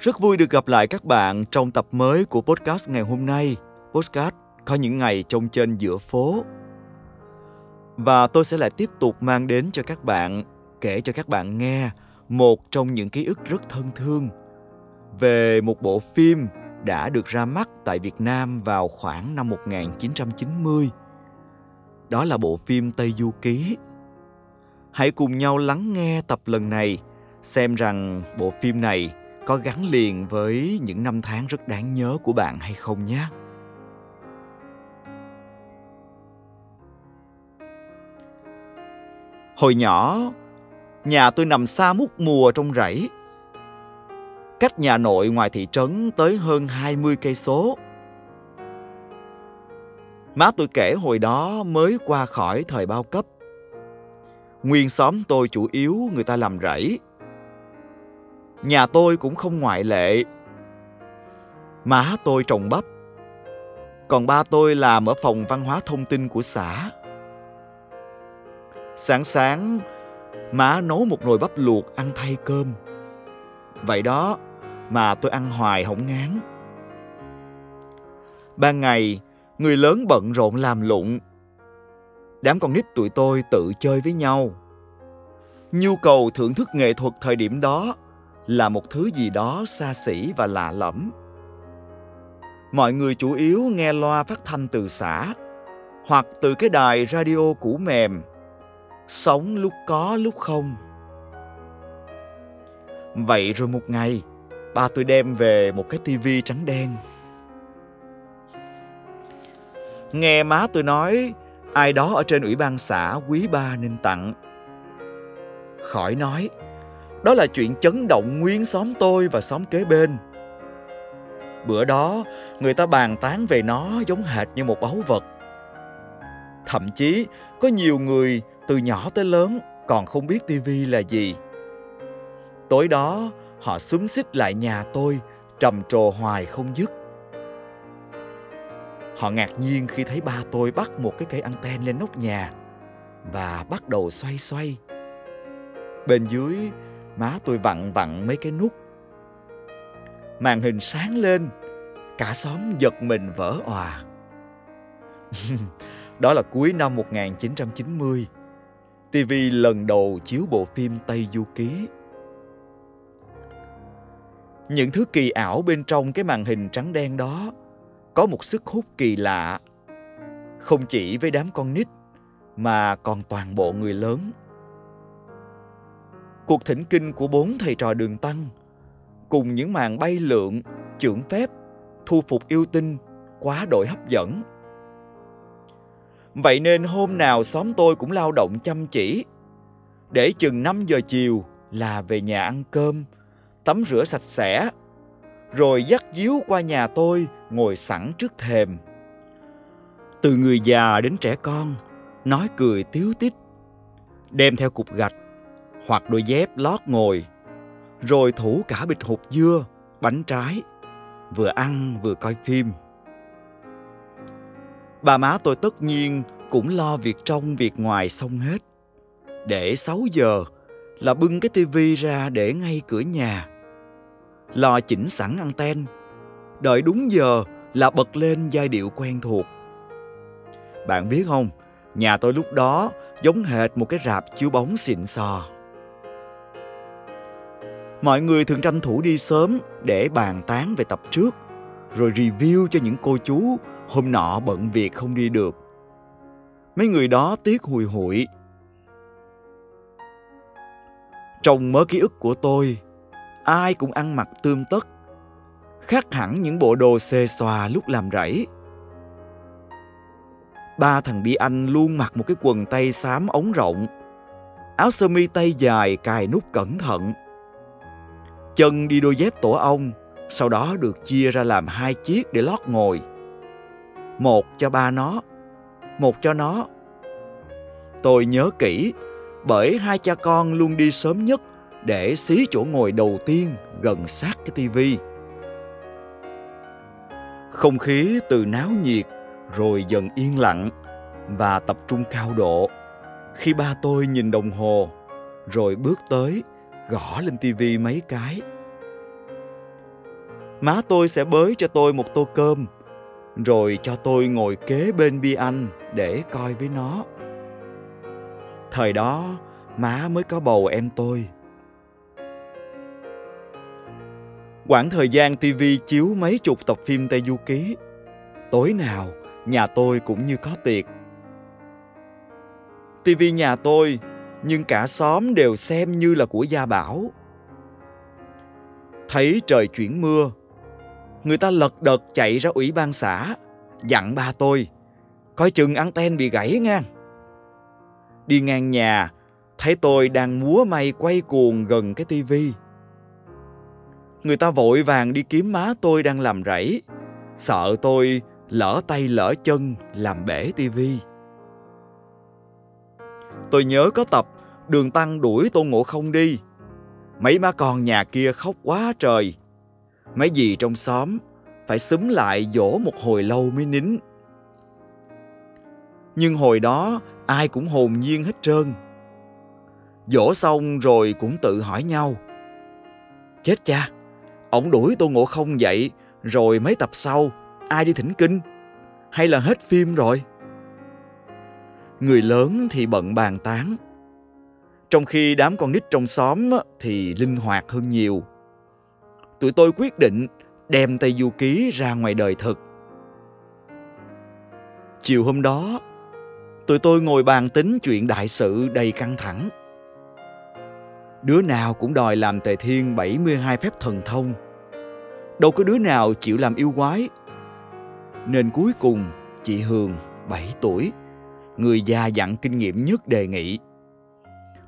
Rất vui được gặp lại các bạn trong tập mới của podcast ngày hôm nay. Podcast có những ngày trong trên giữa phố. Và tôi sẽ lại tiếp tục mang đến cho các bạn, kể cho các bạn nghe một trong những ký ức rất thân thương về một bộ phim đã được ra mắt tại Việt Nam vào khoảng năm 1990. Đó là bộ phim Tây Du Ký. Hãy cùng nhau lắng nghe tập lần này, xem rằng bộ phim này có gắn liền với những năm tháng rất đáng nhớ của bạn hay không nhé. Hồi nhỏ, nhà tôi nằm xa mút mùa trong rẫy. Cách nhà nội ngoài thị trấn tới hơn 20 cây số. Má tôi kể hồi đó mới qua khỏi thời bao cấp. Nguyên xóm tôi chủ yếu người ta làm rẫy, Nhà tôi cũng không ngoại lệ. Má tôi trồng bắp, còn ba tôi làm ở phòng văn hóa thông tin của xã. Sáng sáng, má nấu một nồi bắp luộc ăn thay cơm. Vậy đó mà tôi ăn hoài không ngán. Ban ngày, người lớn bận rộn làm lụng. Đám con nít tụi tôi tự chơi với nhau. Nhu cầu thưởng thức nghệ thuật thời điểm đó là một thứ gì đó xa xỉ và lạ lẫm. Mọi người chủ yếu nghe loa phát thanh từ xã, hoặc từ cái đài radio cũ mềm. Sống lúc có lúc không. Vậy rồi một ngày, ba tôi đem về một cái tivi trắng đen. Nghe má tôi nói, ai đó ở trên ủy ban xã quý ba nên tặng. Khỏi nói đó là chuyện chấn động nguyên xóm tôi và xóm kế bên. Bữa đó, người ta bàn tán về nó giống hệt như một báu vật. Thậm chí, có nhiều người từ nhỏ tới lớn còn không biết tivi là gì. Tối đó, họ xúm xích lại nhà tôi, trầm trồ hoài không dứt. Họ ngạc nhiên khi thấy ba tôi bắt một cái cây anten lên nóc nhà và bắt đầu xoay xoay. Bên dưới má tôi vặn vặn mấy cái nút. Màn hình sáng lên, cả xóm giật mình vỡ òa. Đó là cuối năm 1990 TV lần đầu chiếu bộ phim Tây Du Ký. Những thứ kỳ ảo bên trong cái màn hình trắng đen đó có một sức hút kỳ lạ. Không chỉ với đám con nít, mà còn toàn bộ người lớn cuộc thỉnh kinh của bốn thầy trò đường tăng, cùng những màn bay lượn, chưởng phép, thu phục yêu tinh, quá đội hấp dẫn. Vậy nên hôm nào xóm tôi cũng lao động chăm chỉ, để chừng 5 giờ chiều là về nhà ăn cơm, tắm rửa sạch sẽ, rồi dắt díu qua nhà tôi ngồi sẵn trước thềm. Từ người già đến trẻ con, nói cười tiếu tít, đem theo cục gạch hoặc đôi dép lót ngồi, rồi thủ cả bịch hộp dưa, bánh trái, vừa ăn vừa coi phim. Bà má tôi tất nhiên cũng lo việc trong việc ngoài xong hết. Để 6 giờ là bưng cái tivi ra để ngay cửa nhà. Lo chỉnh sẵn anten, đợi đúng giờ là bật lên giai điệu quen thuộc. Bạn biết không, nhà tôi lúc đó giống hệt một cái rạp chiếu bóng xịn sò. Mọi người thường tranh thủ đi sớm để bàn tán về tập trước, rồi review cho những cô chú hôm nọ bận việc không đi được. Mấy người đó tiếc hùi hụi. Trong mớ ký ức của tôi, ai cũng ăn mặc tươm tất, khác hẳn những bộ đồ xê xòa lúc làm rẫy. Ba thằng Bi Anh luôn mặc một cái quần tây xám ống rộng, áo sơ mi tay dài cài nút cẩn thận, chân đi đôi dép tổ ong, sau đó được chia ra làm hai chiếc để lót ngồi. Một cho ba nó, một cho nó. Tôi nhớ kỹ, bởi hai cha con luôn đi sớm nhất để xí chỗ ngồi đầu tiên gần sát cái tivi. Không khí từ náo nhiệt rồi dần yên lặng và tập trung cao độ khi ba tôi nhìn đồng hồ rồi bước tới gõ lên tivi mấy cái má tôi sẽ bới cho tôi một tô cơm rồi cho tôi ngồi kế bên bi anh để coi với nó thời đó má mới có bầu em tôi quãng thời gian TV chiếu mấy chục tập phim Tây Du Ký. Tối nào, nhà tôi cũng như có tiệc. TV nhà tôi, nhưng cả xóm đều xem như là của Gia Bảo. Thấy trời chuyển mưa, người ta lật đật chạy ra ủy ban xã, dặn ba tôi, coi chừng anten bị gãy ngang. Đi ngang nhà, thấy tôi đang múa may quay cuồng gần cái tivi người ta vội vàng đi kiếm má tôi đang làm rẫy sợ tôi lỡ tay lỡ chân làm bể tivi tôi nhớ có tập đường tăng đuổi tôn ngộ không đi. Mấy má con nhà kia khóc quá trời. Mấy dì trong xóm phải xúm lại dỗ một hồi lâu mới nín. Nhưng hồi đó ai cũng hồn nhiên hết trơn. Dỗ xong rồi cũng tự hỏi nhau. Chết cha Ông đuổi tôn Ngộ Không dậy, rồi mấy tập sau, ai đi thỉnh kinh? Hay là hết phim rồi? Người lớn thì bận bàn tán. Trong khi đám con nít trong xóm thì linh hoạt hơn nhiều. Tụi tôi quyết định đem Tây Du Ký ra ngoài đời thực. Chiều hôm đó, tụi tôi ngồi bàn tính chuyện đại sự đầy căng thẳng. Đứa nào cũng đòi làm tề thiên 72 phép thần thông. Đâu có đứa nào chịu làm yêu quái. Nên cuối cùng, chị Hường, 7 tuổi, người già dặn kinh nghiệm nhất đề nghị.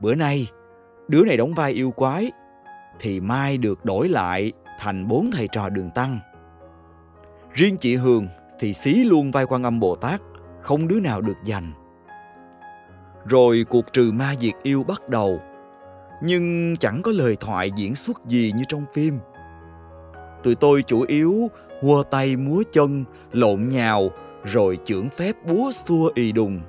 Bữa nay, đứa này đóng vai yêu quái, thì mai được đổi lại thành bốn thầy trò đường tăng. Riêng chị Hường thì xí luôn vai quan âm Bồ Tát, không đứa nào được giành. Rồi cuộc trừ ma diệt yêu bắt đầu nhưng chẳng có lời thoại diễn xuất gì như trong phim tụi tôi chủ yếu quơ tay múa chân lộn nhào rồi chưởng phép búa xua ì đùng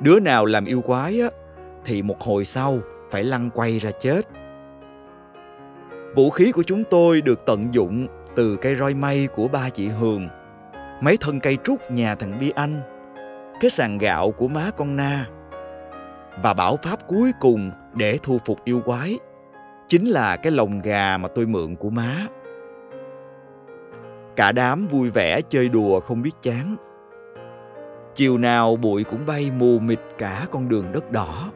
đứa nào làm yêu quái á, thì một hồi sau phải lăn quay ra chết. Vũ khí của chúng tôi được tận dụng từ cây roi mây của ba chị hường, mấy thân cây trúc nhà thằng bi anh, cái sàn gạo của má con na, và bảo pháp cuối cùng để thu phục yêu quái chính là cái lồng gà mà tôi mượn của má. Cả đám vui vẻ chơi đùa không biết chán chiều nào bụi cũng bay mù mịt cả con đường đất đỏ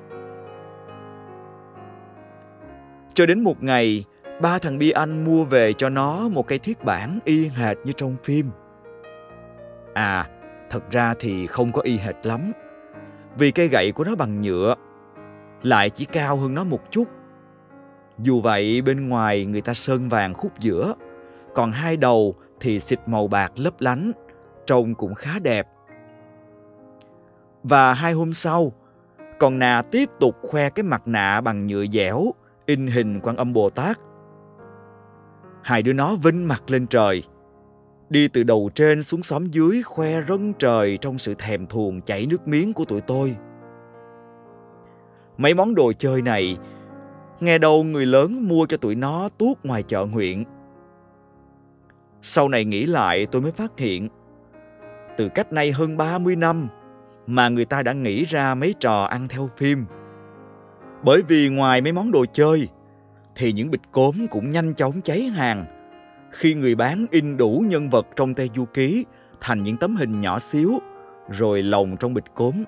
cho đến một ngày ba thằng bi anh mua về cho nó một cây thiết bản y hệt như trong phim à thật ra thì không có y hệt lắm vì cây gậy của nó bằng nhựa lại chỉ cao hơn nó một chút. Dù vậy bên ngoài người ta sơn vàng khúc giữa, còn hai đầu thì xịt màu bạc lấp lánh, trông cũng khá đẹp. Và hai hôm sau, còn nà tiếp tục khoe cái mặt nạ bằng nhựa dẻo, in hình quan âm Bồ Tát. Hai đứa nó vinh mặt lên trời, đi từ đầu trên xuống xóm dưới khoe rân trời trong sự thèm thuồng chảy nước miếng của tụi tôi. Mấy món đồ chơi này, nghe đâu người lớn mua cho tụi nó tuốt ngoài chợ huyện. Sau này nghĩ lại tôi mới phát hiện, từ cách nay hơn 30 năm mà người ta đã nghĩ ra mấy trò ăn theo phim. Bởi vì ngoài mấy món đồ chơi, thì những bịch cốm cũng nhanh chóng cháy hàng khi người bán in đủ nhân vật trong te du ký thành những tấm hình nhỏ xíu rồi lồng trong bịch cốm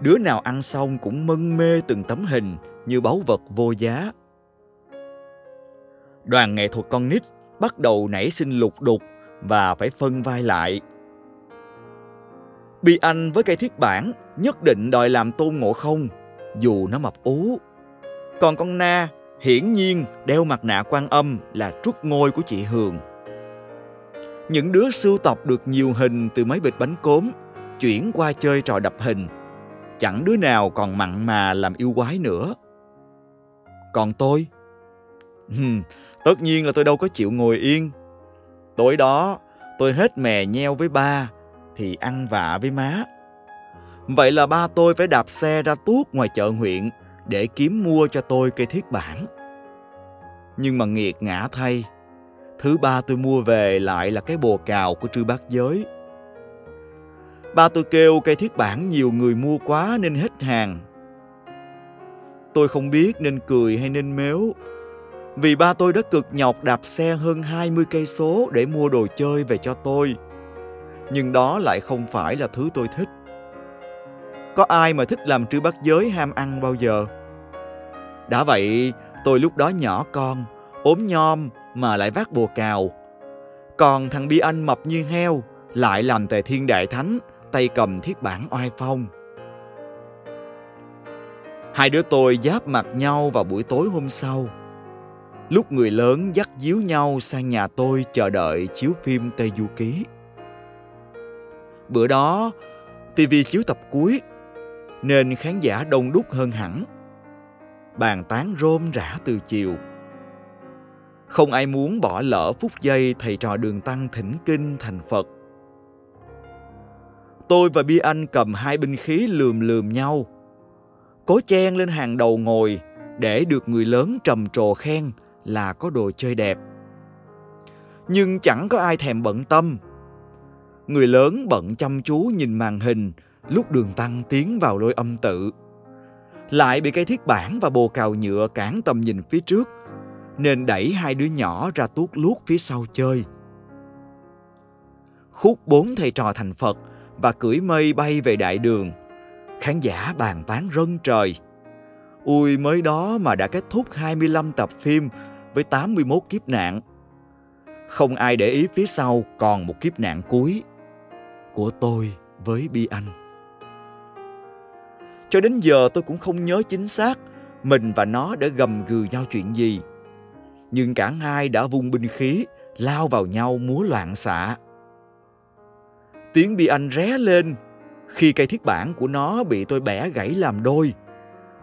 đứa nào ăn xong cũng mân mê từng tấm hình như báu vật vô giá. Đoàn nghệ thuật con nít bắt đầu nảy sinh lục đục và phải phân vai lại. Bi Anh với cây thiết bản nhất định đòi làm tôn ngộ không, dù nó mập ú. Còn con Na hiển nhiên đeo mặt nạ quan âm là trút ngôi của chị Hường. Những đứa sưu tập được nhiều hình từ mấy bịch bánh cốm chuyển qua chơi trò đập hình chẳng đứa nào còn mặn mà làm yêu quái nữa. Còn tôi? tất nhiên là tôi đâu có chịu ngồi yên. Tối đó, tôi hết mè nheo với ba, thì ăn vạ với má. Vậy là ba tôi phải đạp xe ra tuốt ngoài chợ huyện để kiếm mua cho tôi cây thiết bản. Nhưng mà nghiệt ngã thay, thứ ba tôi mua về lại là cái bồ cào của trư bát giới. Ba tôi kêu cây thiết bản nhiều người mua quá nên hết hàng. Tôi không biết nên cười hay nên mếu. Vì ba tôi đã cực nhọc đạp xe hơn 20 cây số để mua đồ chơi về cho tôi. Nhưng đó lại không phải là thứ tôi thích. Có ai mà thích làm trư bát giới ham ăn bao giờ? Đã vậy, tôi lúc đó nhỏ con, ốm nhom mà lại vác bùa cào. Còn thằng Bi Anh mập như heo, lại làm tề thiên đại thánh, tay cầm thiết bản oai phong. Hai đứa tôi giáp mặt nhau vào buổi tối hôm sau. Lúc người lớn dắt díu nhau sang nhà tôi chờ đợi chiếu phim Tây Du Ký. Bữa đó, TV chiếu tập cuối, nên khán giả đông đúc hơn hẳn. Bàn tán rôm rã từ chiều. Không ai muốn bỏ lỡ phút giây thầy trò đường tăng thỉnh kinh thành Phật. Tôi và Bi Anh cầm hai binh khí lườm lườm nhau. Cố chen lên hàng đầu ngồi để được người lớn trầm trồ khen là có đồ chơi đẹp. Nhưng chẳng có ai thèm bận tâm. Người lớn bận chăm chú nhìn màn hình lúc đường tăng tiến vào lôi âm tự. Lại bị cây thiết bản và bồ cào nhựa cản tầm nhìn phía trước, nên đẩy hai đứa nhỏ ra tuốt luốt phía sau chơi. Khúc bốn thầy trò thành Phật và cưỡi mây bay về đại đường. Khán giả bàn tán rân trời. Ui mới đó mà đã kết thúc 25 tập phim với 81 kiếp nạn. Không ai để ý phía sau còn một kiếp nạn cuối của tôi với Bi Anh. Cho đến giờ tôi cũng không nhớ chính xác mình và nó đã gầm gừ nhau chuyện gì. Nhưng cả hai đã vung binh khí, lao vào nhau múa loạn xạ. Tiếng Bi Anh ré lên khi cây thiết bản của nó bị tôi bẻ gãy làm đôi.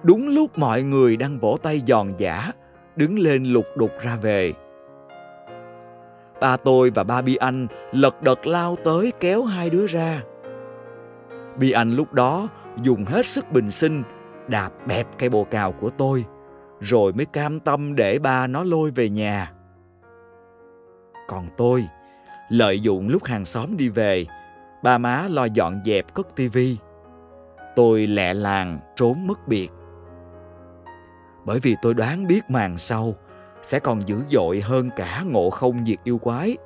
Đúng lúc mọi người đang vỗ tay giòn giả, đứng lên lục đục ra về. Ba tôi và ba Bi Anh lật đật lao tới kéo hai đứa ra. Bi Anh lúc đó dùng hết sức bình sinh, đạp bẹp cây bồ cào của tôi, rồi mới cam tâm để ba nó lôi về nhà. Còn tôi, lợi dụng lúc hàng xóm đi về, ba má lo dọn dẹp cất tivi tôi lẹ làng, trốn mất biệt. Bởi vì tôi đoán biết màn sau sẽ còn dữ dội hơn cả ngộ không diệt yêu quái.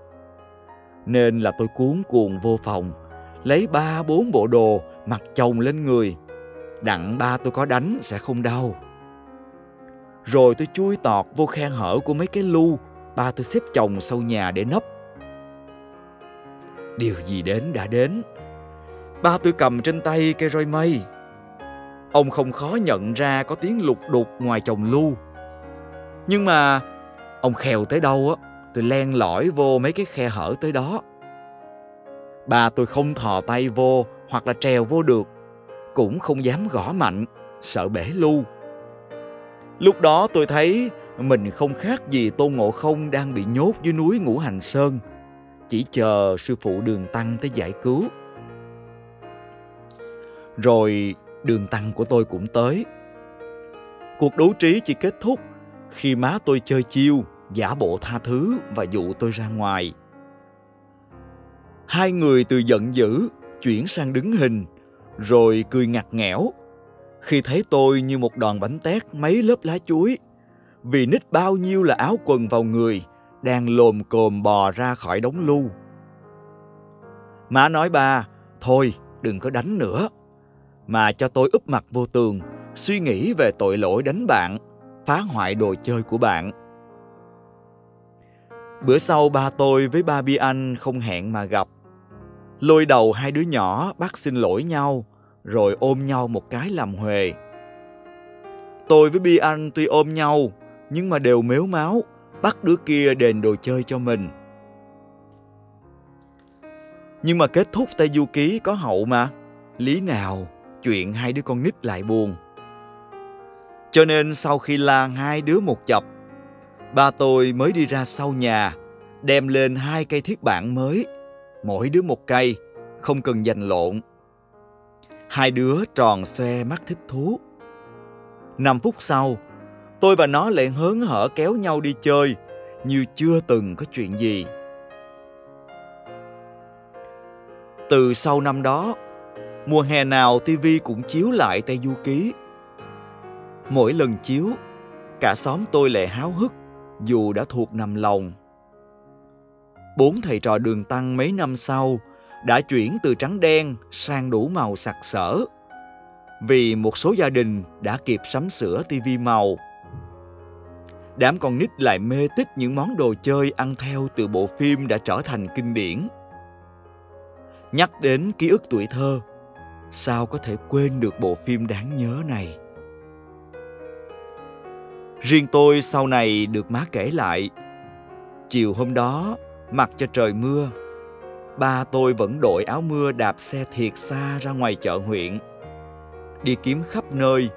Nên là tôi cuốn cuồng vô phòng, lấy ba bốn bộ đồ mặc chồng lên người. Đặng ba tôi có đánh sẽ không đau. Rồi tôi chui tọt vô khe hở của mấy cái lu, ba tôi xếp chồng sau nhà để nấp. Điều gì đến đã đến. Ba tôi cầm trên tay cây roi mây. Ông không khó nhận ra có tiếng lục đục ngoài chồng lu nhưng mà ông khèo tới đâu á, tôi len lỏi vô mấy cái khe hở tới đó. Bà tôi không thò tay vô hoặc là trèo vô được, cũng không dám gõ mạnh, sợ bể lu. Lúc đó tôi thấy mình không khác gì tôn ngộ không đang bị nhốt dưới núi ngũ hành sơn, chỉ chờ sư phụ đường tăng tới giải cứu. Rồi đường tăng của tôi cũng tới. Cuộc đấu trí chỉ kết thúc khi má tôi chơi chiêu, giả bộ tha thứ và dụ tôi ra ngoài. Hai người từ giận dữ chuyển sang đứng hình, rồi cười ngặt nghẽo. Khi thấy tôi như một đòn bánh tét mấy lớp lá chuối, vì nít bao nhiêu là áo quần vào người, đang lồm cồm bò ra khỏi đống lu. Má nói ba, thôi, đừng có đánh nữa. Mà cho tôi úp mặt vô tường, suy nghĩ về tội lỗi đánh bạn phá hoại đồ chơi của bạn. Bữa sau ba tôi với ba bi anh không hẹn mà gặp. Lôi đầu hai đứa nhỏ bắt xin lỗi nhau, rồi ôm nhau một cái làm huề. Tôi với bi anh tuy ôm nhau, nhưng mà đều mếu máu, bắt đứa kia đền đồ chơi cho mình. Nhưng mà kết thúc tây du ký có hậu mà. Lý nào, chuyện hai đứa con nít lại buồn cho nên sau khi la hai đứa một chập ba tôi mới đi ra sau nhà đem lên hai cây thiết bản mới mỗi đứa một cây, không cần giành lộn. Hai đứa tròn xoe mắt thích thú. Năm phút sau, tôi và nó lại hớn hở kéo nhau đi chơi, như chưa từng có chuyện gì. Từ sau năm đó, mùa hè nào TV cũng chiếu lại Tây Du Ký. Mỗi lần chiếu, cả xóm tôi lại háo hức dù đã thuộc nằm lòng. Bốn thầy trò đường tăng mấy năm sau đã chuyển từ trắng đen sang đủ màu sặc sỡ. Vì một số gia đình đã kịp sắm sửa tivi màu. Đám con nít lại mê tích những món đồ chơi ăn theo từ bộ phim đã trở thành kinh điển. Nhắc đến ký ức tuổi thơ, sao có thể quên được bộ phim đáng nhớ này? Riêng tôi sau này được má kể lại. Chiều hôm đó, mặc cho trời mưa, ba tôi vẫn đội áo mưa đạp xe thiệt xa ra ngoài chợ huyện. Đi kiếm khắp nơi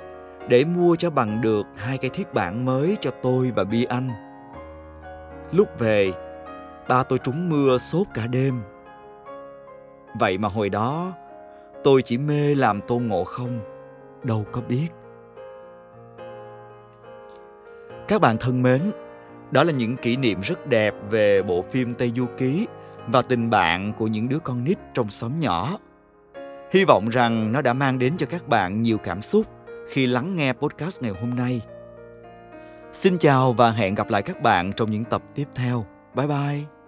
để mua cho bằng được hai cái thiết bản mới cho tôi và Bi Anh. Lúc về, ba tôi trúng mưa sốt cả đêm. Vậy mà hồi đó, tôi chỉ mê làm tôn ngộ không, đâu có biết. Các bạn thân mến, đó là những kỷ niệm rất đẹp về bộ phim Tây Du Ký và tình bạn của những đứa con nít trong xóm nhỏ. Hy vọng rằng nó đã mang đến cho các bạn nhiều cảm xúc khi lắng nghe podcast ngày hôm nay. Xin chào và hẹn gặp lại các bạn trong những tập tiếp theo. Bye bye.